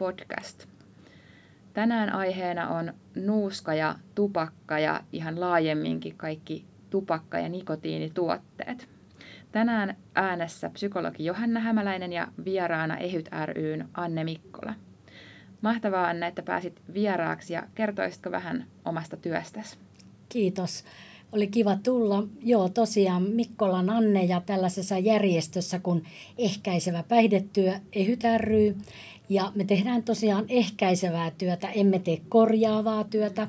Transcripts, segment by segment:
Podcast. Tänään aiheena on nuuska ja tupakka ja ihan laajemminkin kaikki tupakka- ja nikotiinituotteet. Tänään äänessä psykologi Johanna Hämäläinen ja vieraana Ehyt ryn Anne Mikkola. Mahtavaa Anne, että pääsit vieraaksi ja kertoisitko vähän omasta työstäsi? Kiitos. Oli kiva tulla. Joo, tosiaan Mikkolan Anne ja tällaisessa järjestössä kuin Ehkäisevä päihdetyö EHYT ry. Ja me tehdään tosiaan ehkäisevää työtä, emme tee korjaavaa työtä.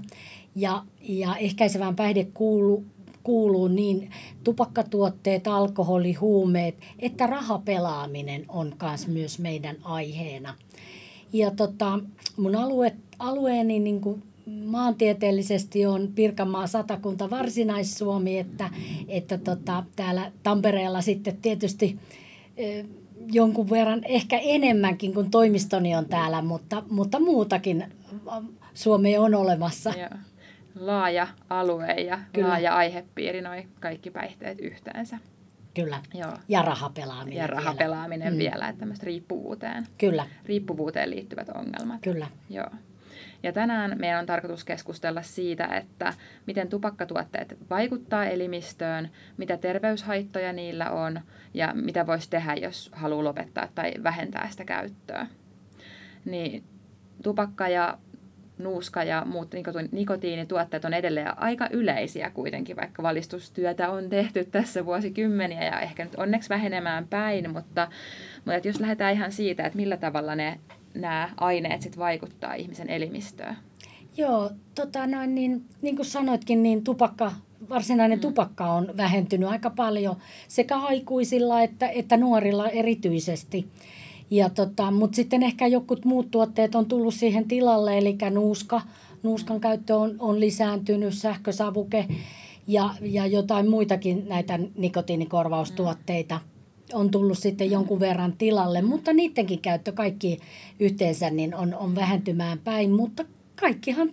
Ja, ja ehkäisevään päihde kuuluu, kuuluu niin tupakkatuotteet, alkoholi, huumeet, että rahapelaaminen on myös myös meidän aiheena. Ja tota, mun alue, alueeni niin kuin maantieteellisesti on Pirkanmaa satakunta varsinais-Suomi, että, että tota, täällä Tampereella sitten tietysti jonkun verran ehkä enemmänkin kuin toimistoni on täällä, mutta, mutta muutakin Suomi on olemassa. Joo. Laaja alue ja Kyllä. laaja aihepiiri, noin kaikki päihteet yhteensä. Kyllä. Joo. Ja rahapelaaminen Ja rahapelaaminen vielä, mm. vielä että tämmöistä riippuvuuteen. Kyllä. Riippuvuuteen liittyvät ongelmat. Kyllä. Joo. Ja tänään meidän on tarkoitus keskustella siitä, että miten tupakkatuotteet vaikuttaa elimistöön, mitä terveyshaittoja niillä on ja mitä voisi tehdä, jos haluaa lopettaa tai vähentää sitä käyttöä. Niin tupakka ja nuuska ja muut nikotiinituotteet on edelleen aika yleisiä kuitenkin, vaikka valistustyötä on tehty tässä vuosikymmeniä ja ehkä nyt onneksi vähenemään päin, mutta, mutta jos lähdetään ihan siitä, että millä tavalla ne nämä aineet sit vaikuttaa ihmisen elimistöön? Joo, tota noin, niin, niin kuin sanoitkin, niin tupakka, varsinainen mm. tupakka on vähentynyt aika paljon sekä aikuisilla että, että nuorilla erityisesti. Ja tota, Mutta sitten ehkä jotkut muut tuotteet on tullut siihen tilalle, eli nuuska, nuuskan käyttö on, on lisääntynyt, sähkösavuke ja, ja jotain muitakin näitä nikotiinikorvaustuotteita on tullut sitten jonkun verran tilalle, mutta niidenkin käyttö kaikki yhteensä niin on, on vähentymään päin, mutta kaikkihan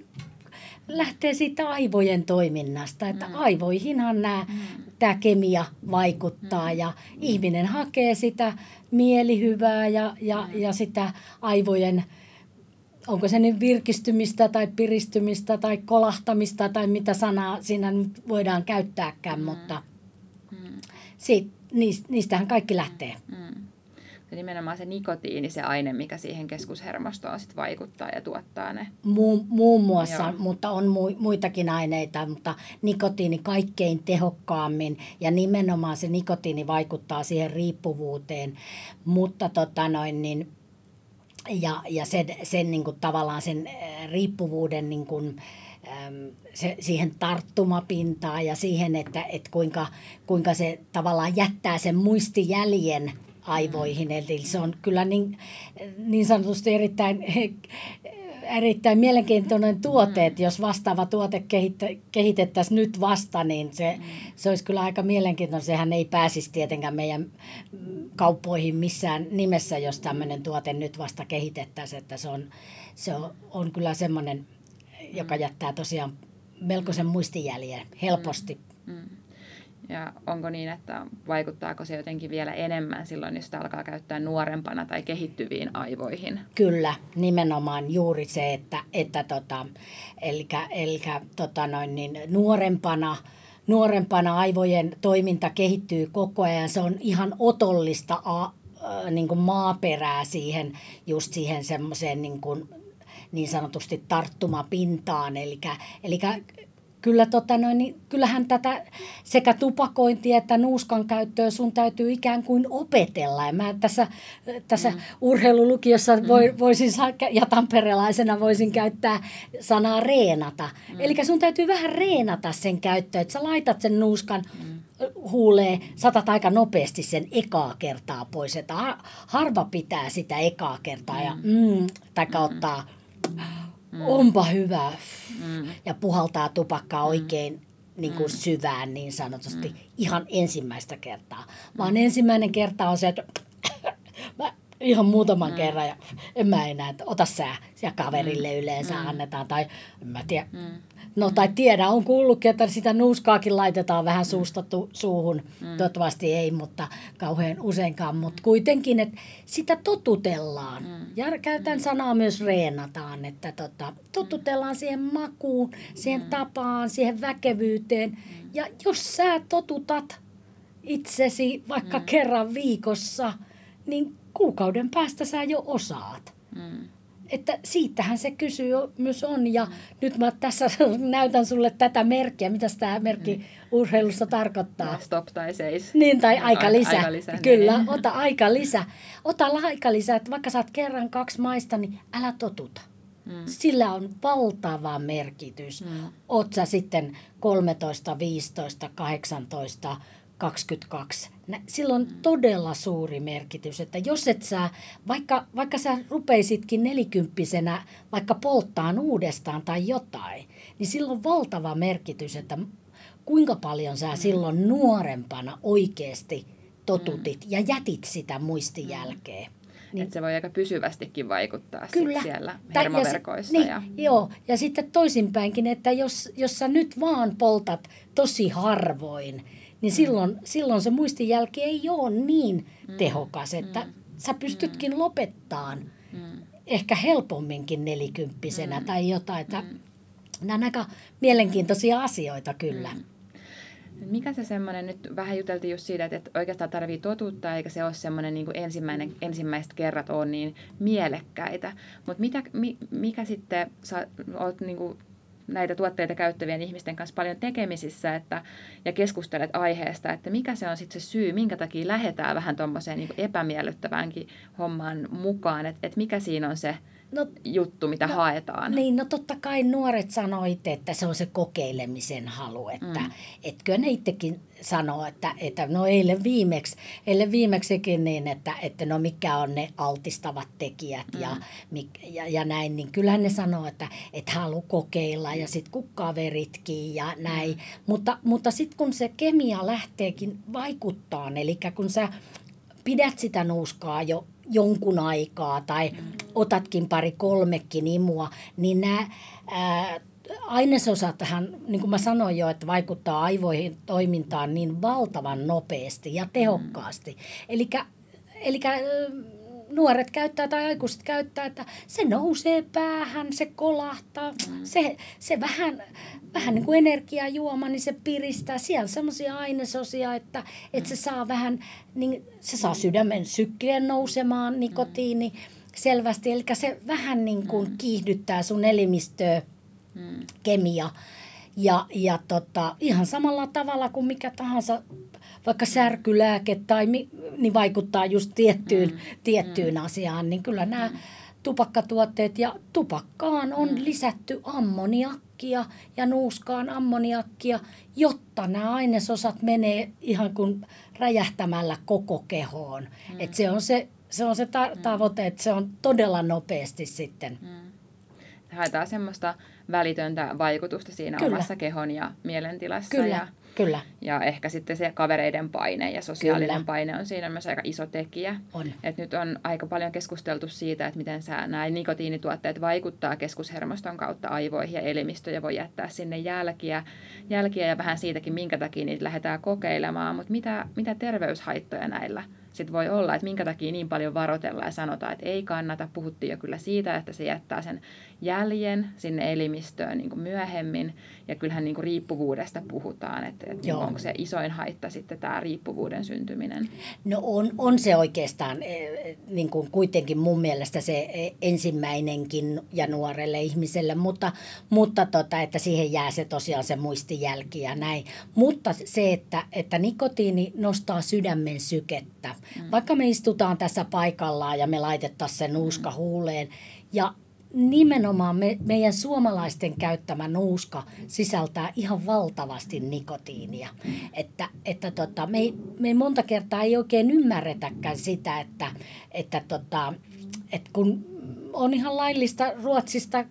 lähtee siitä aivojen toiminnasta, että mm. aivoihinhan nämä, mm. tämä kemia vaikuttaa mm. ja ihminen hakee sitä mielihyvää ja, ja, mm. ja sitä aivojen, onko se nyt virkistymistä tai piristymistä tai kolahtamista tai mitä sanaa siinä nyt voidaan käyttääkään, mm. mutta mm. Niistähän kaikki lähtee. Mm. Ja nimenomaan se nikotiini, se aine, mikä siihen keskushermostoon sit vaikuttaa ja tuottaa ne. Mu- muun muassa, Joo. mutta on mu- muitakin aineita, mutta nikotiini kaikkein tehokkaammin ja nimenomaan se nikotiini vaikuttaa siihen riippuvuuteen. Mutta tota noin, niin, ja, ja sen, sen niin kuin, tavallaan sen äh, riippuvuuden niin kuin, se, siihen tarttumapintaan ja siihen, että, että kuinka, kuinka se tavallaan jättää sen muistijäljen aivoihin. Eli se on kyllä niin, niin sanotusti erittäin, erittäin mielenkiintoinen tuote, että jos vastaava tuote kehitettäisiin nyt vasta, niin se, se olisi kyllä aika mielenkiintoinen. Sehän ei pääsisi tietenkään meidän kauppoihin missään nimessä, jos tämmöinen tuote nyt vasta kehitettäisiin. Että se on, se on, on kyllä semmoinen joka jättää tosiaan melkoisen muistijäljen helposti. Mm. Mm. Ja onko niin, että vaikuttaako se jotenkin vielä enemmän silloin, jos sitä alkaa käyttää nuorempana tai kehittyviin aivoihin? Kyllä, nimenomaan juuri se, että, että tota, elikkä, elikkä, tota noin, niin nuorempana, nuorempana aivojen toiminta kehittyy koko ajan. Se on ihan otollista a, niin kuin maaperää siihen, just siihen semmoiseen niin kuin niin sanotusti tarttumapintaan. Eli, eli kyllä tota noin, niin kyllähän tätä sekä tupakointia että nuuskan käyttöä sun täytyy ikään kuin opetella. Ja mä tässä, tässä mm. urheilulukiossa mm. voi, voisin, ja tamperelaisena voisin käyttää sanaa reenata. Mm. Eli sun täytyy vähän reenata sen käyttöä, että sä laitat sen nuuskan mm huulee, satat aika nopeasti sen ekaa kertaa pois. Että harva pitää sitä ekaa kertaa ja mm, tai ottaa mm. onpa hyvä. Mm. Ja puhaltaa tupakkaa mm. oikein niin kuin mm. syvään niin sanotusti mm. ihan ensimmäistä kertaa. Vaan mm. ensimmäinen kerta on se, että ihan muutaman mm. kerran ja en mä enää, että ota sä, ja kaverille mm. yleensä mm. annetaan, tai en mä tiedä, mm. no tai tiedä, on kuullutkin, että sitä nuuskaakin laitetaan vähän suusta tu- suuhun, mm. toivottavasti ei, mutta kauhean useinkaan, mutta kuitenkin, että sitä totutellaan, mm. ja käytän mm. sanaa myös reenataan, että tota, totutellaan siihen makuun, siihen mm. tapaan, siihen väkevyyteen, mm. ja jos sä totutat itsesi vaikka mm. kerran viikossa, niin kuukauden päästä sä jo osaat. Mm. Että siitähän se kysyy myös on. Ja mm. nyt mä tässä näytän sulle tätä merkkiä. Mitä tämä merkki mm. urheilussa tarkoittaa? Stop tai seis. Niin, tai aika lisä. Aika lisä niin. Kyllä, niin. ota aika lisä. Ota aika lisä, että vaikka saat kerran kaksi maista, niin älä totuta. Mm. Sillä on valtava merkitys. Mm. Oot sä sitten 13, 15, 18, 22. Sillä on todella suuri merkitys, että jos et sä, vaikka, vaikka sä rupeisitkin nelikymppisenä vaikka polttaan uudestaan tai jotain, niin sillä on valtava merkitys, että kuinka paljon sä silloin nuorempana oikeasti totutit ja jätit sitä muistijälkeä. Niin. Että se voi aika pysyvästikin vaikuttaa Kyllä. siellä hermoverkoissa. Ja, ja... Niin, joo, ja sitten toisinpäinkin, että jos, jos sä nyt vaan poltat tosi harvoin, niin mm. silloin, silloin se muistijälki ei ole niin mm. tehokas, että mm. sä pystytkin mm. lopettaan mm. ehkä helpomminkin nelikymppisenä mm. tai jotain. Että mm. Nämä on aika mielenkiintoisia asioita kyllä. Mm. Mikä se semmoinen, nyt vähän juteltiin just siitä, että oikeastaan tarvii totuttaa, eikä se ole semmoinen niin ensimmäinen, ensimmäiset kerrat on niin mielekkäitä. Mutta mikä sitten, sä oot niin kuin näitä tuotteita käyttävien ihmisten kanssa paljon tekemisissä että, ja keskustelet aiheesta, että mikä se on sitten se syy, minkä takia lähdetään vähän tuommoiseen niin epämiellyttäväänkin hommaan mukaan, että, että mikä siinä on se no, juttu, mitä no, haetaan. Niin, no totta kai nuoret sanoit, että se on se kokeilemisen halu, että mm. etkö ne itsekin sanoo, että, että no eilen viimeksi, eilen viimeksikin niin, että, että no mikä on ne altistavat tekijät mm. ja, ja, ja näin, niin kyllähän ne sanoo, että et halu kokeilla ja sitten kun kaveritkin ja näin, mm. mutta, mutta sitten kun se kemia lähteekin vaikuttaa, eli kun sä pidät sitä nuuskaa jo jonkun aikaa tai otatkin pari kolmekin imua, niin nämä ainesosat tähän, niin kuin mä sanoin jo, että vaikuttaa aivoihin toimintaan niin valtavan nopeasti ja tehokkaasti. Mm. Eli nuoret käyttää tai aikuiset käyttää, että se nousee päähän, se kolahtaa, mm. se, se vähän, vähän niin kuin energiajuoma, niin se piristää. Siellä on semmoisia ainesosia, että, että se saa vähän, niin se saa sydämen sykkeen nousemaan, nikotiini selvästi. Eli se vähän niin kuin kiihdyttää sun elimistöä, kemia. Ja, ja tota, ihan samalla tavalla kuin mikä tahansa vaikka särkylääke tai niin vaikuttaa just tiettyyn, mm. tiettyyn mm. asiaan, niin kyllä nämä mm. tupakkatuotteet ja tupakkaan on mm. lisätty ammoniakkia ja nuuskaan ammoniakkia, jotta nämä ainesosat menee ihan kuin räjähtämällä koko kehoon. Mm. Et se on se, se, on se ta- mm. tavoite, että se on todella nopeasti sitten. Mm. Haetaan semmoista välitöntä vaikutusta siinä Kyllä. omassa kehon ja mielentilassa. Kyllä. Ja Kyllä. Ja ehkä sitten se kavereiden paine ja sosiaalinen Kyllä. paine on siinä myös aika iso tekijä. On. Et nyt on aika paljon keskusteltu siitä, että miten sä, nämä nikotiinituotteet vaikuttaa keskushermoston kautta aivoihin ja elimistöön ja voi jättää sinne jälkiä, jälkiä ja vähän siitäkin, minkä takia niitä lähdetään kokeilemaan. Mutta mitä, mitä terveyshaittoja näillä sitten voi olla, että minkä takia niin paljon varoitellaan ja sanotaan, että ei kannata. Puhuttiin jo kyllä siitä, että se jättää sen jäljen sinne elimistöön niin kuin myöhemmin. Ja kyllähän niin kuin riippuvuudesta puhutaan, että, että onko se isoin haitta sitten tämä riippuvuuden syntyminen. No on, on se oikeastaan eh, niin kuin kuitenkin mun mielestä se eh, ensimmäinenkin ja nuorelle ihmiselle, mutta, mutta tota, että siihen jää se tosiaan se muistijälki ja näin. Mutta se, että, että nikotiini nostaa sydämen sykettä. Mm. Vaikka me istutaan tässä paikallaan ja me laitettaisiin se nuuska huuleen ja nimenomaan me, meidän suomalaisten käyttämä nuuska sisältää ihan valtavasti nikotiinia. Että, että tota, me, ei, me ei monta kertaa ei oikein ymmärretäkään sitä, että, että, tota, että kun on ihan laillista Ruotsista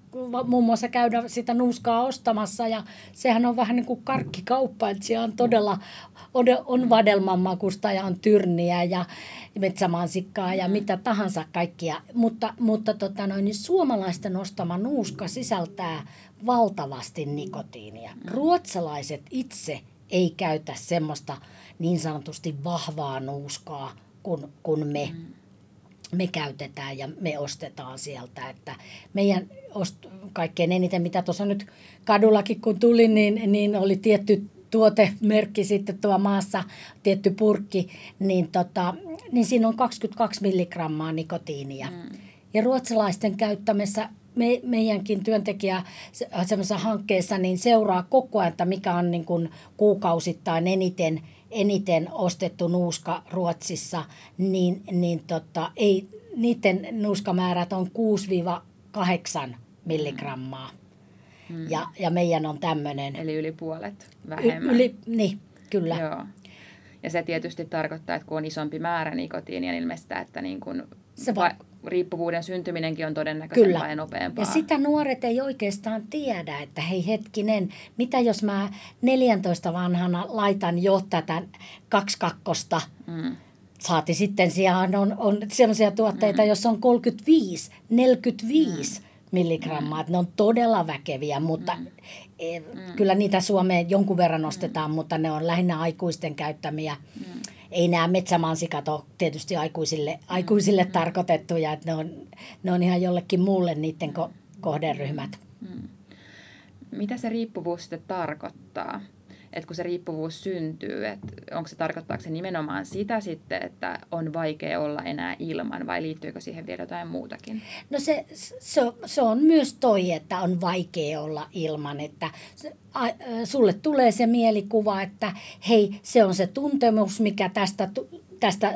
muun muassa käydä sitä nuuskaa ostamassa ja sehän on vähän niin kuin karkkikauppa, että siellä on todella, on vadelman makusta ja on tyrniä ja metsämansikkaa ja mitä tahansa kaikkia, mutta, mutta tota noin, niin suomalaisten ostama nuuska sisältää valtavasti nikotiinia. Ruotsalaiset itse ei käytä semmoista niin sanotusti vahvaa nuuskaa kuin, kuin me. Mm me käytetään ja me ostetaan sieltä. Että meidän ost- kaikkein eniten, mitä tuossa nyt kadullakin kun tuli, niin, niin oli tietty tuotemerkki sitten tuo maassa, tietty purkki, niin, tota, niin siinä on 22 milligrammaa nikotiinia. Mm. Ja ruotsalaisten käyttämässä me, meidänkin työntekijä semmoisessa hankkeessa niin seuraa koko ajan, että mikä on niin kuin kuukausittain eniten, eniten ostettu nuuska Ruotsissa, niin, niin tota, ei, niiden nuuskamäärät on 6-8 milligrammaa. Hmm. Ja, ja meidän on tämmöinen. Eli yli puolet vähemmän. Yli, niin, kyllä. Joo. Ja se tietysti tarkoittaa, että kun on isompi määrä nikotiinia, niin ilmeisesti, että niin kun se va- riippuvuuden syntyminenkin on todennäköisempää Kyllä. ja nopeampaa. Ja sitä nuoret ei oikeastaan tiedä, että hei hetkinen, mitä jos mä 14 vanhana laitan jo tätä kaksi kakkosta, mm. saati sitten siellä on, on sellaisia tuotteita, mm. joissa on 35, 45 mm. milligrammaa, mm. ne on todella väkeviä, mutta mm. E, mm. kyllä niitä Suomeen jonkun verran ostetaan, mm. mutta ne on lähinnä aikuisten käyttämiä. Mm ei nämä metsämansikat ole tietysti aikuisille, aikuisille mm. tarkoitettuja, että ne on, ne on ihan jollekin muulle niiden ko- kohderyhmät. Mm. Mitä se riippuvuus sitten tarkoittaa? Että kun se riippuvuus syntyy, että onko se tarkoittaako se nimenomaan sitä sitten, että on vaikea olla enää ilman vai liittyykö siihen vielä jotain muutakin? No se, se, se on myös toi, että on vaikea olla ilman, että sulle tulee se mielikuva, että hei, se on se tuntemus, mikä tästä tästä,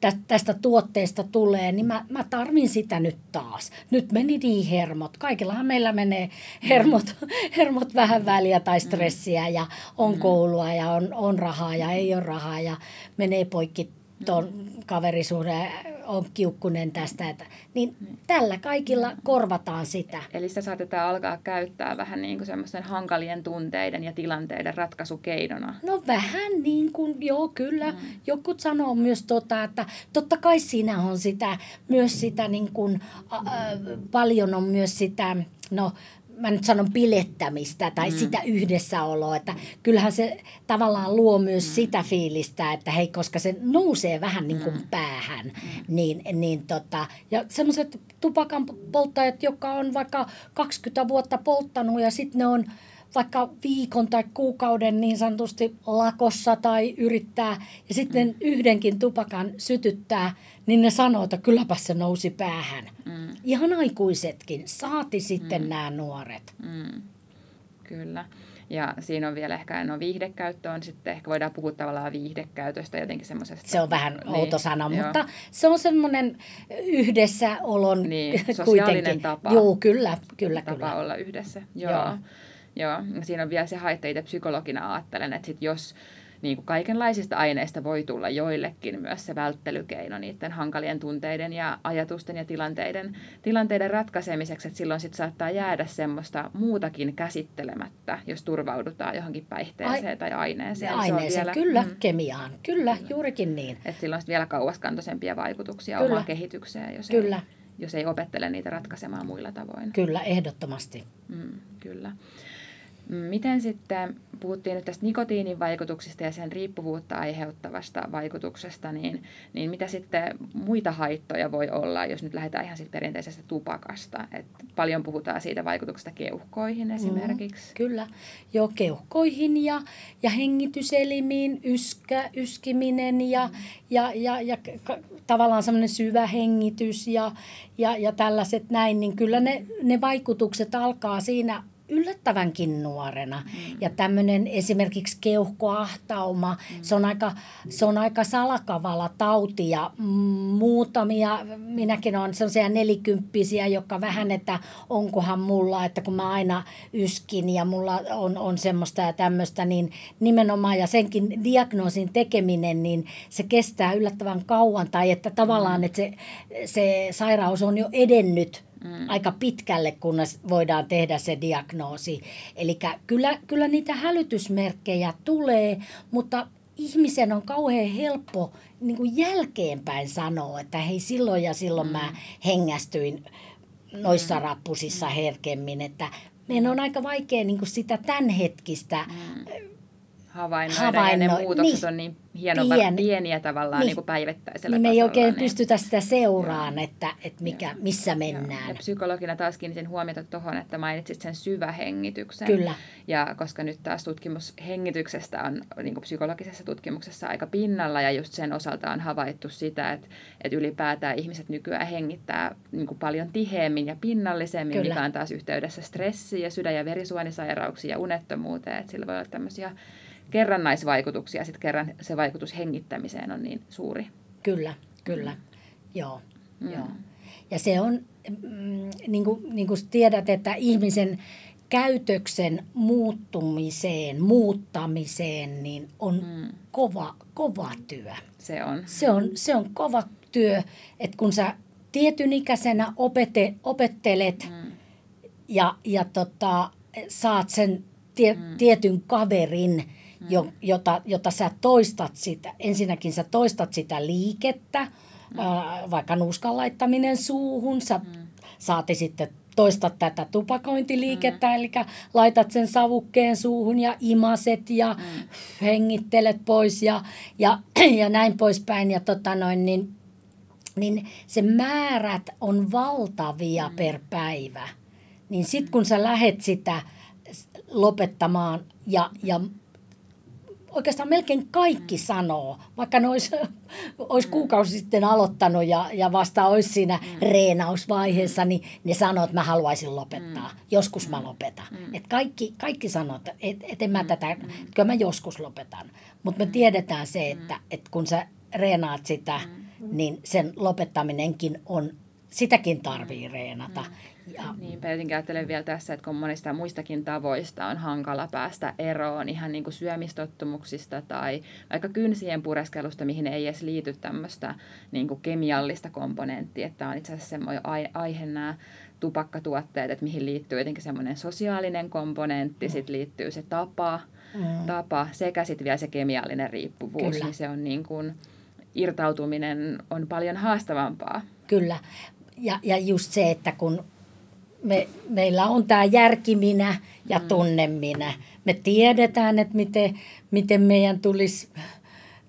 tästä, tästä tuotteesta tulee, niin mä, mä tarvin sitä nyt taas. Nyt meni niin hermot. Kaikillahan meillä menee hermot, hermot vähän väliä tai stressiä ja on mm. koulua ja on, on rahaa ja ei ole rahaa ja menee poikki tuon kaverisuuden on kiukkunen tästä. Että, niin tällä kaikilla korvataan sitä. Eli sitä saatetaan alkaa käyttää vähän niin kuin semmoisten hankalien tunteiden ja tilanteiden ratkaisukeinona. No vähän niin kuin, joo kyllä. Mm. Jokut sanoo myös tota, että totta kai siinä on sitä, myös sitä niin kuin, äh, paljon on myös sitä, no mä nyt sanon pilettämistä tai mm. sitä yhdessäoloa, että kyllähän se tavallaan luo myös mm. sitä fiilistä, että hei, koska se nousee vähän niin kuin mm. päähän, mm. niin, niin tota, ja semmoiset tupakan polttajat, jotka on vaikka 20 vuotta polttanut ja sitten ne on vaikka viikon tai kuukauden niin sanotusti lakossa tai yrittää ja sitten mm. yhdenkin tupakan sytyttää, niin ne sanoo, että kylläpä se nousi päähän. Mm. Ihan aikuisetkin, saati sitten mm. nämä nuoret. Mm. Kyllä. Ja siinä on vielä ehkä, no viihdekäyttö on sitten, ehkä voidaan puhua tavallaan viihdekäytöstä jotenkin semmoisesta. Se on vähän niin, outo sana, joo. mutta se on semmoinen yhdessäolon niin, sosiaalinen kuitenkin. tapa. Joo, kyllä, kyllä, tapa kyllä. olla yhdessä. Joo. joo. Joo, siinä on vielä se haitta itse psykologina ajattelen, että sit jos niin kuin kaikenlaisista aineista voi tulla joillekin myös se välttelykeino niiden hankalien tunteiden ja ajatusten ja tilanteiden, tilanteiden ratkaisemiseksi, että silloin sit saattaa jäädä semmoista muutakin käsittelemättä, jos turvaudutaan johonkin päihteeseen Ai, tai aineeseen. Aineeseen, vielä, kyllä, mm, kemiaan, kyllä, kyllä, juurikin niin. Että silloin on vielä kauaskantoisempia vaikutuksia kyllä. omaan kehitykseen, jos kyllä. Ei, jos ei opettele niitä ratkaisemaan muilla tavoin. Kyllä, ehdottomasti. Mm, kyllä. Miten sitten, puhuttiin nyt tästä nikotiinin vaikutuksista ja sen riippuvuutta aiheuttavasta vaikutuksesta, niin, niin mitä sitten muita haittoja voi olla, jos nyt lähdetään ihan siitä perinteisestä tupakasta? Et paljon puhutaan siitä vaikutuksesta keuhkoihin esimerkiksi. Mm, kyllä, joo keuhkoihin ja, ja hengityselimiin, yskä, yskiminen ja, mm. ja, ja, ja ka, tavallaan semmoinen syvä hengitys ja, ja, ja tällaiset näin, niin kyllä ne, ne vaikutukset alkaa siinä yllättävänkin nuorena. Mm. Ja tämmöinen esimerkiksi keuhkoahtauma, mm. se, on aika, se on aika salakavala tauti ja muutamia, minäkin olen sellaisia nelikymppisiä, jotka vähän, että onkohan mulla, että kun mä aina yskin ja mulla on, on semmoista ja tämmöistä, niin nimenomaan ja senkin diagnoosin tekeminen, niin se kestää yllättävän kauan tai että tavallaan, mm. että se, se sairaus on jo edennyt mm. aika pitkälle, kunnes voidaan tehdä se diagnoosi. Eli kyllä, kyllä niitä hälytysmerkkejä tulee, mutta ihmisen on kauhean helppo niin kuin jälkeenpäin sanoa, että hei silloin ja silloin mm. mä hengästyin noissa mm. rappusissa mm. herkemmin, että meidän on aika vaikea niin kuin sitä tämänhetkistä mm havainnoida, havainnoida. ja ne muutokset niin, on niin hieno, Pien, pieniä tavallaan niin, niin kuin päivittäisellä niin me ei oikein niin. pystytä sitä seuraan, että, että mikä, missä mennään. Ja psykologina taas kiinnitin huomiota tuohon, että mainitsit sen syvähengityksen. Kyllä. Ja koska nyt taas tutkimus hengityksestä on niin kuin psykologisessa tutkimuksessa aika pinnalla ja just sen osalta on havaittu sitä, että, että ylipäätään ihmiset nykyään hengittää niin kuin paljon tiheemmin ja pinnallisemmin, Kyllä. mikä on taas yhteydessä stressiin ja sydän- ja verisuonisairauksiin ja unettomuuteen. Että sillä voi olla tämmöisiä kerrannaisvaikutuksia, sitten kerran se vaikutus hengittämiseen on niin suuri. Kyllä, kyllä. Joo, mm. joo. Ja se on, mm, niin kuin, niin kuin tiedät, että ihmisen käytöksen muuttumiseen, muuttamiseen, niin on mm. kova, kova työ. Se on. Se on, se on kova työ, että kun sä tietyn ikäisenä opete, opettelet mm. ja, ja tota, saat sen tie, mm. tietyn kaverin, jo, jota, jota sä toistat sitä. Ensinnäkin sä toistat sitä liikettä, mm. ää, vaikka nuuskan laittaminen suuhun, sä mm. saati sitten toistat tätä tupakointiliikettä, mm. eli laitat sen savukkeen suuhun ja imaset ja mm. hengittelet pois ja, ja, ja näin poispäin. Ja tota noin, niin, niin se määrät on valtavia mm. per päivä. Niin sitten kun sä lähet sitä lopettamaan ja, ja oikeastaan melkein kaikki mm. sanoo, vaikka ne olisi, olisi mm. kuukausi sitten aloittanut ja, ja vasta olisi siinä mm. reenausvaiheessa, niin ne sanoo, että mä haluaisin lopettaa. Mm. Joskus mä lopetan. Mm. Et kaikki, kaikki sanoo, että et, et en mä mm. tätä, mm. kyllä mä joskus lopetan. Mutta me mm. tiedetään se, että mm. et kun sä reenaat sitä, mm. niin sen lopettaminenkin on, sitäkin tarvii reenata. Ja. Niinpä jotenkin ajattelen vielä tässä, että kun monista muistakin tavoista on hankala päästä eroon ihan niin kuin syömistottumuksista tai vaikka kynsien pureskelusta, mihin ei edes liity tämmöistä niin kuin kemiallista komponenttia. Että on itse asiassa semmoinen aihe nämä tupakkatuotteet, että mihin liittyy jotenkin semmoinen sosiaalinen komponentti, mm. sitten liittyy se tapa, mm. tapa sekä sitten vielä se kemiallinen riippuvuus, Kyllä. niin se on niin kuin, irtautuminen on paljon haastavampaa. Kyllä. Ja, ja just se, että kun me, meillä on tämä järkiminä ja mm. tunneminä. Me tiedetään, että miten, miten meidän tulisi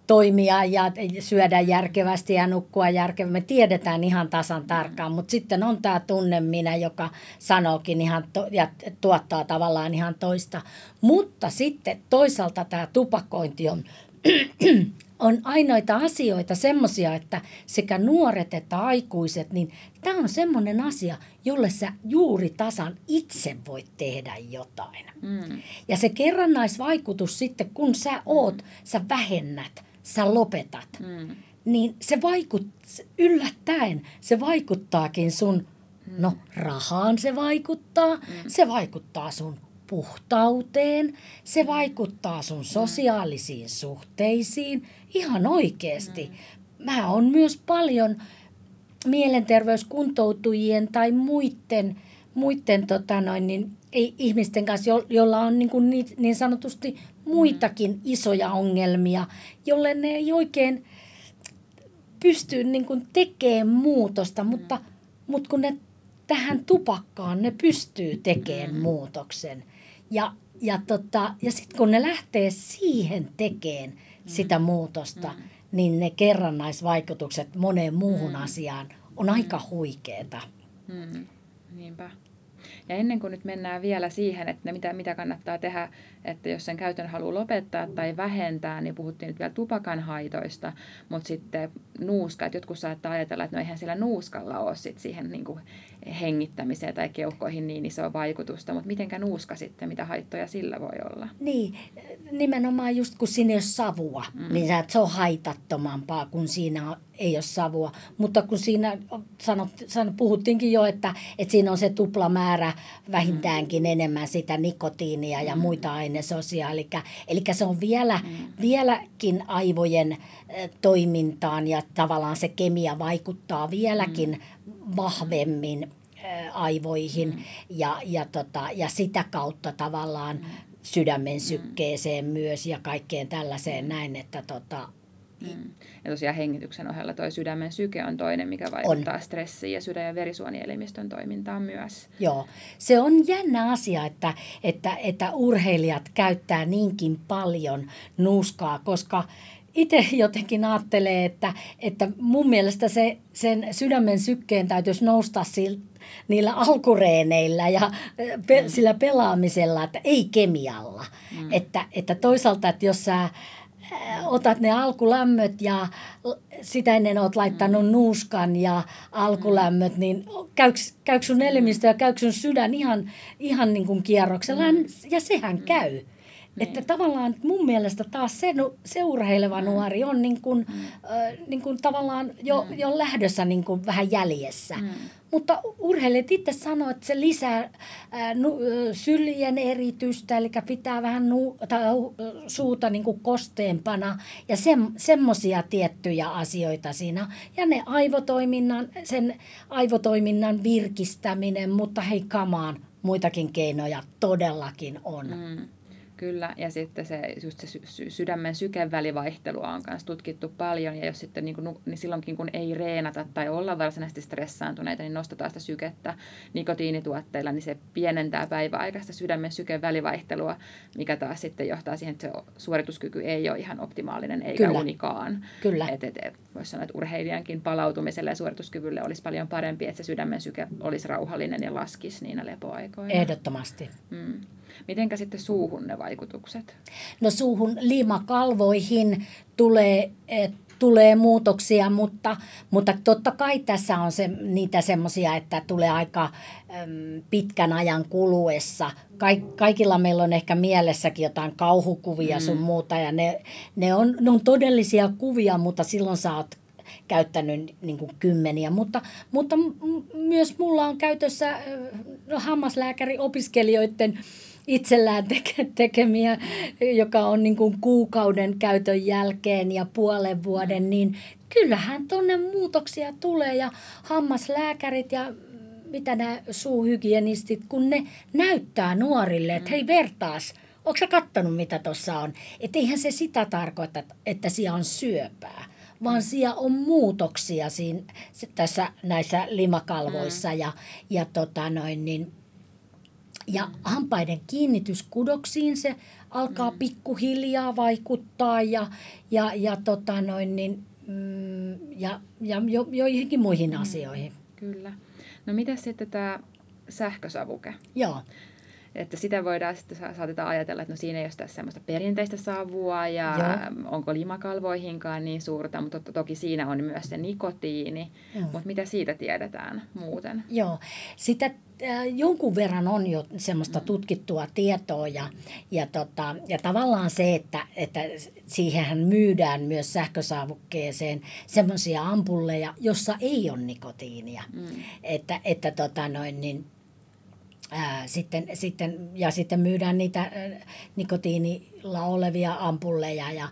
toimia ja syödä järkevästi ja nukkua järkevästi. Me tiedetään ihan tasan tarkkaan, mutta sitten on tämä tunneminä, joka sanookin ihan to- ja tuottaa tavallaan ihan toista. Mutta sitten toisaalta tämä tupakointi on on ainoita asioita semmoisia, että sekä nuoret että aikuiset, niin tämä on semmoinen asia, jolle sä juuri tasan itse voit tehdä jotain. Mm. Ja se kerrannaisvaikutus sitten, kun sä oot, mm. sä vähennät, sä lopetat, mm. niin se vaikut, yllättäen se vaikuttaakin sun, mm. no rahaan se vaikuttaa, mm. se vaikuttaa sun puhtauteen, se vaikuttaa sun sosiaalisiin suhteisiin ihan oikeasti. Mä oon myös paljon mielenterveyskuntoutujien tai muiden, muiden tota noin, niin, ei, ihmisten kanssa, jo, joilla on niin, kuin niin, niin sanotusti muitakin isoja ongelmia, jolle ne ei oikein pysty niin kuin tekemään muutosta, mutta, mutta kun ne tähän tupakkaan ne pystyy tekemään muutoksen. Ja, ja, tota, ja sitten kun ne lähtee siihen tekemään sitä muutosta, mm. niin ne kerrannaisvaikutukset moneen muuhun mm. asiaan on aika huikeeta. Mm. Niinpä. Ja ennen kuin nyt mennään vielä siihen, että mitä, mitä kannattaa tehdä, että jos sen käytön haluaa lopettaa tai vähentää, niin puhuttiin nyt vielä tupakan haitoista, mutta sitten nuuska, että jotkut saattaa ajatella, että no eihän sillä nuuskalla ole sit siihen niin kuin hengittämiseen tai keuhkoihin niin iso vaikutusta, mutta mitenkä nuuska sitten, mitä haittoja sillä voi olla? Niin, nimenomaan just kun siinä ei ole savua, mm. niin se on haitattomampaa, kun siinä ei ole savua. Mutta kun siinä sanot, sanot, puhuttiinkin jo, että, että siinä on se tuplamäärä vähintäänkin mm. enemmän sitä nikotiinia ja mm. Muita ainesosia. Eli, eli se on vielä, mm. vieläkin aivojen toimintaan ja tavallaan se kemia vaikuttaa vieläkin mm. vahvemmin aivoihin mm. ja, ja, tota, ja sitä kautta tavallaan mm. sydämen sykkeeseen mm. myös ja kaikkeen tällaiseen mm. näin, että tota, Mm. Ja tosiaan hengityksen ohella tuo sydämen syke on toinen, mikä vaikuttaa on. stressiin ja sydän- ja verisuonielimistön toimintaan myös. Joo, se on jännä asia, että, että, että urheilijat käyttää niinkin paljon nuuskaa, koska itse jotenkin ajattelee, että, että mun mielestä se, sen sydämen sykkeen täytyisi nousta siltä, niillä alkureeneillä ja pe, mm. sillä pelaamisella, että ei kemialla. Mm. Että, että toisaalta, että jos sä otat ne alkulämmöt ja sitä ennen olet laittanut mm. nuuskan ja alkulämmöt, niin käykö, käykö sun elimistö ja käykö sun sydän ihan, ihan niin kuin kierroksella? Mm. Ja sehän mm. Niin. Että tavallaan mun mielestä taas se, se urheileva mm. nuori on niin kuin, mm. äh, niin kuin tavallaan jo, mm. jo lähdössä niin kuin vähän jäljessä. Mm. Mutta urheilijat itse sanoo, että se lisää ää, nu, syljen eritystä, eli pitää vähän nu, tai, suuta niin kuin kosteempana ja se, semmoisia tiettyjä asioita siinä. Ja ne aivotoiminnan, sen aivotoiminnan virkistäminen, mutta hei kamaan, muitakin keinoja todellakin on. Mm. Kyllä, ja sitten se, just se sy- sydämen sykevälivaihtelua on myös tutkittu paljon, ja jos sitten niin kuin, niin silloinkin kun ei reenata tai olla varsinaisesti stressaantuneita, niin nostetaan sitä sykettä nikotiinituotteilla, niin se pienentää päiväaikaista sydämen sykevälivaihtelua, mikä taas sitten johtaa siihen, että se suorituskyky ei ole ihan optimaalinen eikä Kyllä. unikaan. Kyllä. Et, et, et, voisi sanoa, että urheilijankin palautumiselle ja suorituskyvylle olisi paljon parempi, että se sydämen syke olisi rauhallinen ja laskisi niinä lepoaikoina. Ehdottomasti. Mm. Mitenkä sitten suuhun ne vaikutukset? No suuhun liimakalvoihin tulee, eh, tulee muutoksia, mutta, mutta totta kai tässä on se, niitä semmoisia, että tulee aika äm, pitkän ajan kuluessa. Kaik, kaikilla meillä on ehkä mielessäkin jotain kauhukuvia mm. sun muuta ja ne, ne, on, ne on todellisia kuvia, mutta silloin sä oot käyttänyt niin kuin kymmeniä, mutta, mutta myös mulla on käytössä no, hammaslääkäriopiskelijoiden itsellään teke, tekemiä, joka on niin kuin kuukauden käytön jälkeen ja puolen vuoden, niin kyllähän tuonne muutoksia tulee ja hammaslääkärit ja mitä nämä suuhygienistit, kun ne näyttää nuorille, että hei vertaas, onko sä kattonut mitä tuossa on? Että eihän se sitä tarkoita, että siellä on syöpää, vaan siellä on muutoksia siinä, tässä näissä limakalvoissa mm. ja, ja tota noin, niin ja hampaiden kiinnitys kudoksiin se alkaa mm. pikkuhiljaa vaikuttaa ja, ja, ja, tota noin, niin, mm, ja, ja jo, joihinkin muihin mm. asioihin. Kyllä. No mitä sitten tämä sähkösavuke? Joo. Että sitä voidaan sitten, saatetaan ajatella, että no siinä ei ole sitä semmoista perinteistä savua ja Joo. onko limakalvoihinkaan niin suurta, mutta to, toki siinä on myös se nikotiini. Joo. Mutta mitä siitä tiedetään muuten? Joo, sitä äh, jonkun verran on jo semmoista mm. tutkittua tietoa ja, ja, tota, ja tavallaan se, että, että siihenhän myydään myös sähkösaavukkeeseen semmoisia ampulleja, jossa ei ole nikotiinia. Mm. Että, että tota noin, niin, Ää, sitten, sitten, ja sitten myydään niitä ää, nikotiinilla olevia ampulleja. Ja,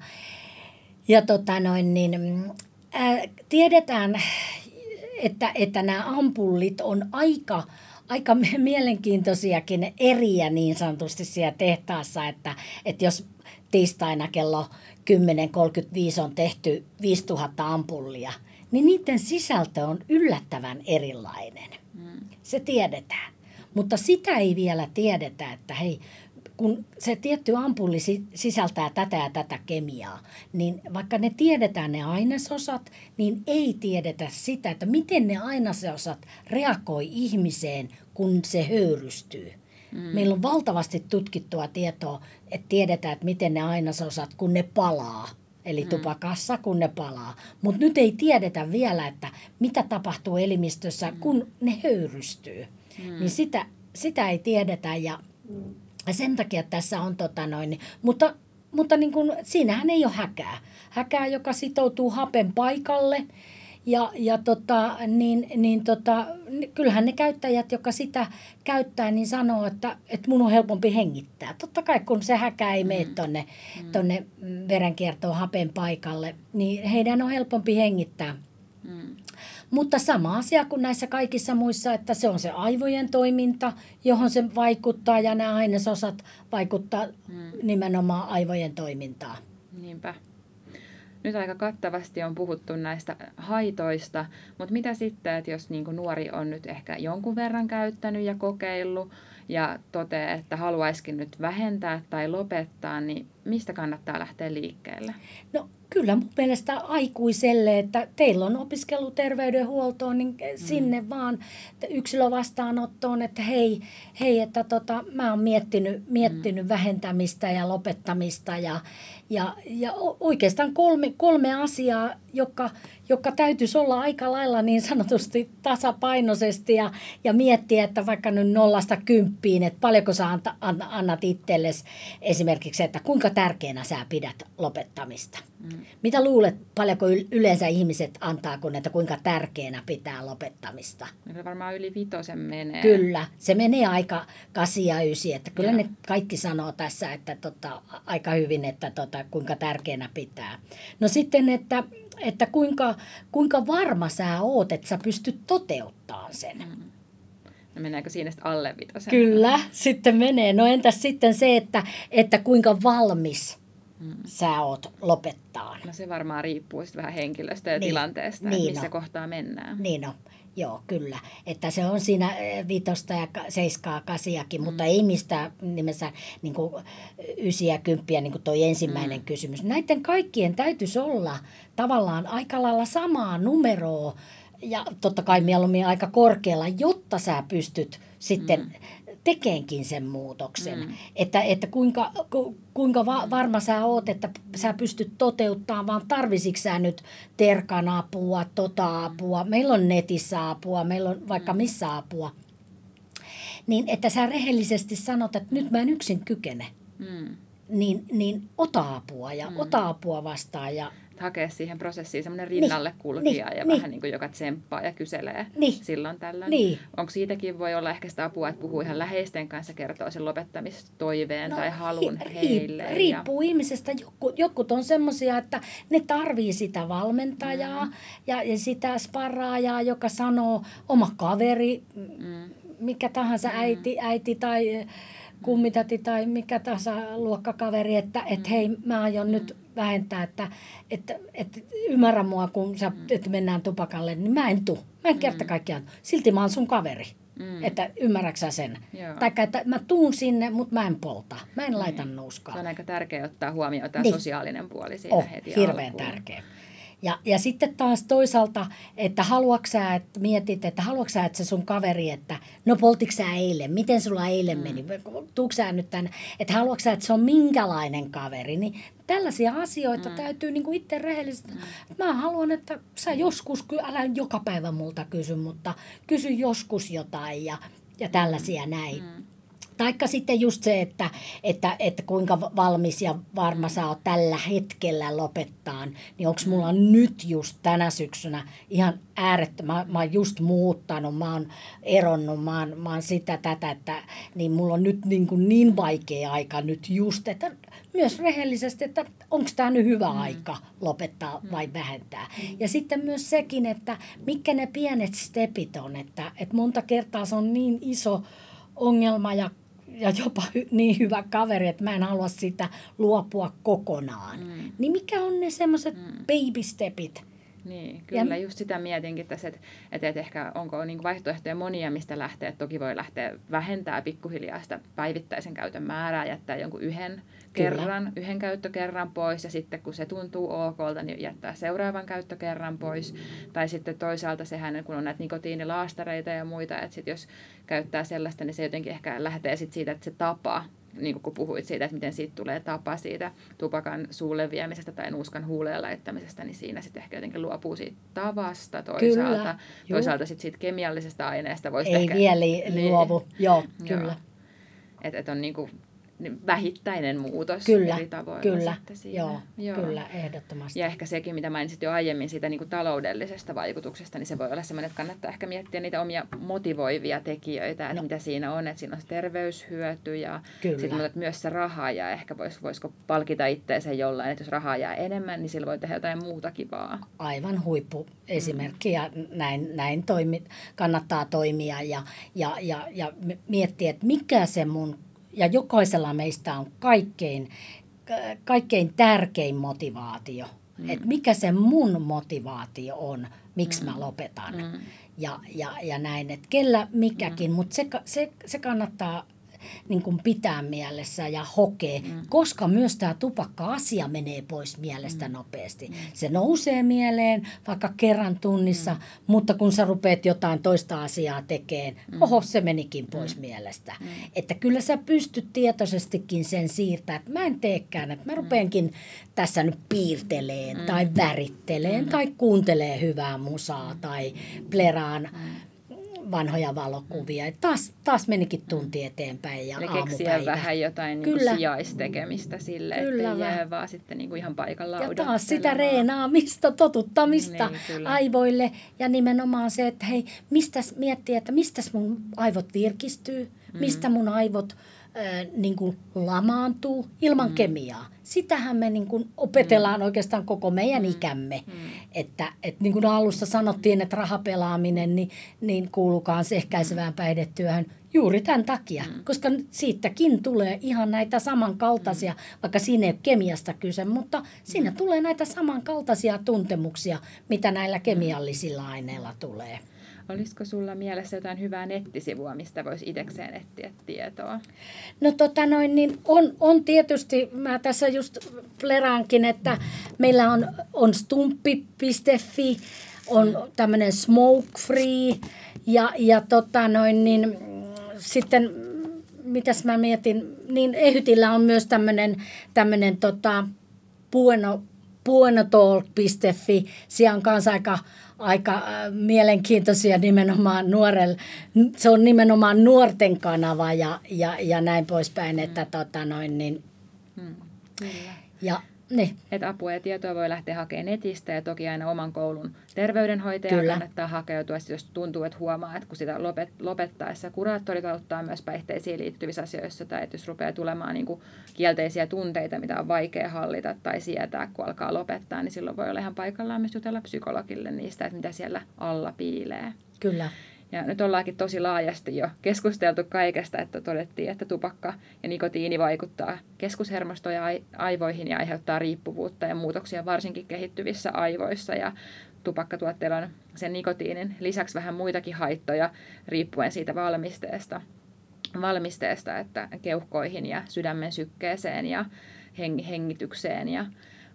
ja tota noin, niin, ää, tiedetään, että, että nämä ampullit on aika, aika mielenkiintoisiakin eriä niin sanotusti siellä tehtaassa, että, että jos tiistaina kello 10.35 on tehty 5000 ampullia, niin niiden sisältö on yllättävän erilainen. Mm. Se tiedetään. Mutta sitä ei vielä tiedetä, että hei, kun se tietty ampulli sisältää tätä ja tätä kemiaa, niin vaikka ne tiedetään ne ainesosat, niin ei tiedetä sitä, että miten ne ainesosat reagoi ihmiseen, kun se höyrystyy. Mm. Meillä on valtavasti tutkittua tietoa, että tiedetään, että miten ne ainesosat, kun ne palaa, eli mm. tupakassa, kun ne palaa. Mutta nyt ei tiedetä vielä, että mitä tapahtuu elimistössä, mm. kun ne höyrystyy. Mm. Niin sitä, sitä ei tiedetä ja sen takia tässä on tota noin, mutta, mutta niin kuin, siinähän ei ole häkää. Häkää, joka sitoutuu hapen paikalle ja, ja tota, niin, niin tota, kyllähän ne käyttäjät, jotka sitä käyttää, niin sanoo, että, että mun on helpompi hengittää. Totta kai kun se häkä ei mene tuonne mm. tonne verenkiertoon hapen paikalle, niin heidän on helpompi hengittää. Mm. Mutta sama asia kuin näissä kaikissa muissa, että se on se aivojen toiminta, johon se vaikuttaa ja nämä ainesosat vaikuttaa hmm. nimenomaan aivojen toimintaan. Niinpä. Nyt aika kattavasti on puhuttu näistä haitoista, mutta mitä sitten, että jos niin nuori on nyt ehkä jonkun verran käyttänyt ja kokeillut ja toteaa, että haluaisikin nyt vähentää tai lopettaa, niin mistä kannattaa lähteä liikkeelle? No kyllä mun mielestä aikuiselle, että teillä on opiskellut terveydenhuoltoon, niin sinne mm. vaan yksilövastaanottoon, että hei, hei että tota, mä oon miettinyt, miettinyt mm. vähentämistä ja lopettamista ja, ja, ja oikeastaan kolme, kolme asiaa, jotka, jotka täytyisi olla aika lailla niin sanotusti tasapainoisesti ja, ja miettiä, että vaikka nyt nollasta kymppiin, että paljonko sä anta, annat itsellesi esimerkiksi, että kuinka tärkeänä sä pidät lopettamista. Mm. Mitä luulet, paljonko yleensä ihmiset antaa, kun että kuinka tärkeänä pitää lopettamista? No, varmaan yli vitosen menee. Kyllä, se menee aika kasia ysi, että kyllä Joo. ne kaikki sanoo tässä, että tota, aika hyvin, että tota, kuinka tärkeänä pitää. No sitten, että, että kuinka, kuinka varma sä oot, että sä pystyt toteuttamaan sen. Mm. No meneekö siinä alle vitosen? Kyllä, sitten menee. No entäs sitten se, että, että kuinka valmis hmm. sä oot lopettaa? No se varmaan riippuu sitten vähän henkilöstä ja niin, tilanteesta, niin missä no. kohtaa mennään. Niin no. Joo, kyllä. Että se on siinä eh, vitosta ja seiskaa, kasiakin, mm. mutta ei mistään nimessä niin kuin, ysiä kymppiä, niin kuin toi ensimmäinen mm. kysymys. Näiden kaikkien täytyisi olla tavallaan aika lailla samaa numeroa ja totta kai mieluummin aika korkealla, jotta sä pystyt sitten mm. Tekeenkin sen muutoksen. Mm. Että, että kuinka, ku, kuinka va, varma sä oot, että sä pystyt toteuttamaan, vaan tarvisitko sä nyt terkan apua, tota apua, meillä on netissä apua, meillä on vaikka mm. missä apua. Niin että sä rehellisesti sanot, että nyt mä en yksin kykene. Mm. Niin, niin ota apua ja mm. ota apua vastaan ja hakea siihen prosessiin semmoinen rinnalle niin, kulkija niin, ja niin. vähän niin kuin joka tsemppaa ja kyselee niin. silloin tällöin. Niin. Onko siitäkin voi olla ehkä sitä apua, että puhuu ihan läheisten kanssa, kertoo sen lopettamistoiveen no, tai halun hi, heille. Riippuu ja... ihmisestä. Jokut, jokut on semmoisia, että ne tarvii sitä valmentajaa mm. ja, ja sitä sparraajaa, joka sanoo oma kaveri, mm. mikä tahansa mm. äiti, äiti tai kummitati tai mikä tahansa luokkakaveri, että et hei, mä aion mm. nyt vähentää, että, että, että ymmärrä mua, kun sä, mm. että mennään tupakalle, niin mä en tuu. Mä en kerta mm. kaikkiaan. Silti mä oon sun kaveri. Mm. Että ymmärräksä sen. Tai että mä tuun sinne, mutta mä en polta. Mä en laita niin. nuuskaa. Se on aika tärkeää ottaa huomioon tämä niin. sosiaalinen puoli siinä oh, heti hirveän alkuun. tärkeä. Ja, ja sitten taas toisaalta, että haluaksä, että mietit, että haluaksä, että se sun kaveri, että no poltiko sä eilen, miten sulla eilen meni, mm. sä nyt tänne, että haluaksä, että se on minkälainen kaveri, niin tällaisia asioita mm. täytyy niin kuin itse rehellisesti. Mm. Mä haluan, että sä joskus, älä joka päivä multa kysy, mutta kysy joskus jotain ja, ja tällaisia mm. näin. Mm. Taikka sitten just se, että, että, että kuinka valmis ja varma sä oot tällä hetkellä lopettaa, niin onko mulla nyt just tänä syksynä ihan äärettömän, mä oon just muuttanut, mä oon eronnut, mä oon, mä oon sitä tätä, että niin mulla on nyt niin, kuin niin vaikea aika nyt just, että myös rehellisesti, että onko tämä nyt hyvä mm. aika lopettaa mm. vai vähentää. Mm. Ja sitten myös sekin, että mitkä ne pienet stepit on, että, että monta kertaa se on niin iso ongelma ja ja jopa hy, niin hyvä kaveri, että mä en halua sitä luopua kokonaan. Mm. Niin mikä on ne semmoiset mm. baby stepit? Niin, kyllä ja, just sitä mietinkin tässä, että, että, että ehkä onko niin vaihtoehtoja monia, mistä lähtee. Toki voi lähteä vähentää pikkuhiljaa sitä päivittäisen käytön määrää, jättää jonkun yhden kerran, yhden käyttökerran pois ja sitten kun se tuntuu okolta, niin jättää seuraavan käyttökerran pois. Tai sitten toisaalta sehän, kun on näitä nikotiinilaastareita ja muita, että sit jos käyttää sellaista, niin se jotenkin ehkä lähtee sit siitä, että se tapa niin kun puhuit siitä, että miten siitä tulee tapa siitä tupakan suulle viemisestä tai nuuskan huuleen laittamisesta, niin siinä sitten ehkä jotenkin luopuu siitä tavasta. Toisaalta. Kyllä, toisaalta sitten siitä kemiallisesta aineesta voisi Ei ehkä... vielä niin, luovu, joo, kyllä. Että et on niinku vähittäinen muutos kyllä, eri tavoilla kyllä, sitten siinä. Joo, joo, kyllä, ehdottomasti. Ja ehkä sekin, mitä mainitsit jo aiemmin siitä niin kuin taloudellisesta vaikutuksesta, niin se voi olla sellainen, että kannattaa ehkä miettiä niitä omia motivoivia tekijöitä, että no. mitä siinä on, että siinä on se terveyshyöty ja sitten myös se raha ja ehkä vois, voisiko palkita itseensä jollain, että jos rahaa jää enemmän, niin sillä voi tehdä jotain muuta kivaa. Aivan huippu esimerkki ja näin, näin toimi, kannattaa toimia ja, ja, ja, ja miettiä, että mikä se mun ja jokaisella meistä on kaikkein, kaikkein tärkein motivaatio. Mm. Että mikä se mun motivaatio on, miksi mm. mä lopetan. Mm. Ja, ja, ja näin, että kellä mikäkin, mm. mutta se, se, se kannattaa niin kuin pitää mielessä ja hokee, mm. koska myös tämä tupakka-asia menee pois mielestä mm. nopeasti. Mm. Se nousee mieleen vaikka kerran tunnissa, mm. mutta kun sä rupeat jotain toista asiaa tekemään, mm. oho, se menikin pois mm. mielestä. Mm. Että kyllä sä pystyt tietoisestikin sen siirtämään, että mä en teekään, että mä mm. rupeenkin tässä nyt piirteleen mm. tai väritteleen mm. tai kuuntelee hyvää musaa tai pleraan mm vanhoja valokuvia. Et taas, taas menikin tunti eteenpäin ja Eli keksiä vähän jotain niin Kyllä. sijaistekemistä sille, Kyllä että jää vaan sitten niin kuin ihan paikallaan Ja taas sitä reenaamista, totuttamista niin, aivoille ja nimenomaan se, että hei, mistä miettii, että mistä mun aivot virkistyy, mm. mistä mun aivot niin kuin lamaantuu ilman mm. kemiaa. Sitähän me niin kuin opetellaan mm. oikeastaan koko meidän mm. ikämme. Mm. Että, että niin kuin alussa sanottiin, että rahapelaaminen niin, niin kuulukaan ehkäisevään päihdetyöhön juuri tämän takia. Mm. Koska siitäkin tulee ihan näitä samankaltaisia, mm. vaikka siinä ei ole kemiasta kyse, mutta siinä mm. tulee näitä samankaltaisia tuntemuksia, mitä näillä kemiallisilla aineilla tulee. Olisiko sulla mielessä jotain hyvää nettisivua, mistä voisi itsekseen etsiä tietoa? No tota noin, niin on, on tietysti, mä tässä just pleraankin, että meillä on, on stumppi.fi, on tämmöinen smoke free ja, ja tota noin, niin sitten mitäs mä mietin, niin Ehytillä on myös tämmöinen, tämmöinen tota, bueno, buenotalk.fi, siellä on kanssa aika aika äh, mielenkiintoisia nimenomaan nuorelle. Se on nimenomaan nuorten kanava ja, ja, ja näin poispäin, mm. että tota noin niin. Mm. Ja niin. Että apua ja tietoa voi lähteä hakemaan netistä ja toki aina oman koulun terveydenhoitajan Kyllä. kannattaa hakeutua, jos tuntuu, että huomaa, että kun sitä lopet, lopettaessa kuraattorit auttaa myös päihteisiin liittyvissä asioissa tai että jos rupeaa tulemaan niin kuin kielteisiä tunteita, mitä on vaikea hallita tai sietää, kun alkaa lopettaa, niin silloin voi olla ihan paikallaan myös jutella psykologille niistä, että mitä siellä alla piilee. Kyllä. Ja nyt ollaankin tosi laajasti jo keskusteltu kaikesta, että todettiin, että tupakka ja nikotiini vaikuttaa keskushermostoon ja aivoihin ja aiheuttaa riippuvuutta ja muutoksia varsinkin kehittyvissä aivoissa. Ja tupakkatuotteilla on sen nikotiinin lisäksi vähän muitakin haittoja riippuen siitä valmisteesta, valmisteesta että keuhkoihin ja sydämen sykkeeseen ja hengitykseen ja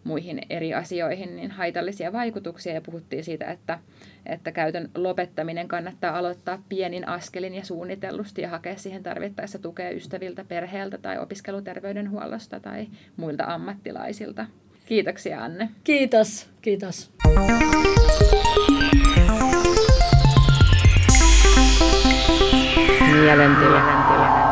muihin eri asioihin niin haitallisia vaikutuksia ja puhuttiin siitä, että, että käytön lopettaminen kannattaa aloittaa pienin askelin ja suunnitellusti ja hakea siihen tarvittaessa tukea ystäviltä, perheeltä tai opiskeluterveydenhuollosta tai muilta ammattilaisilta. Kiitoksia Anne. Kiitos, kiitos. Mielentila.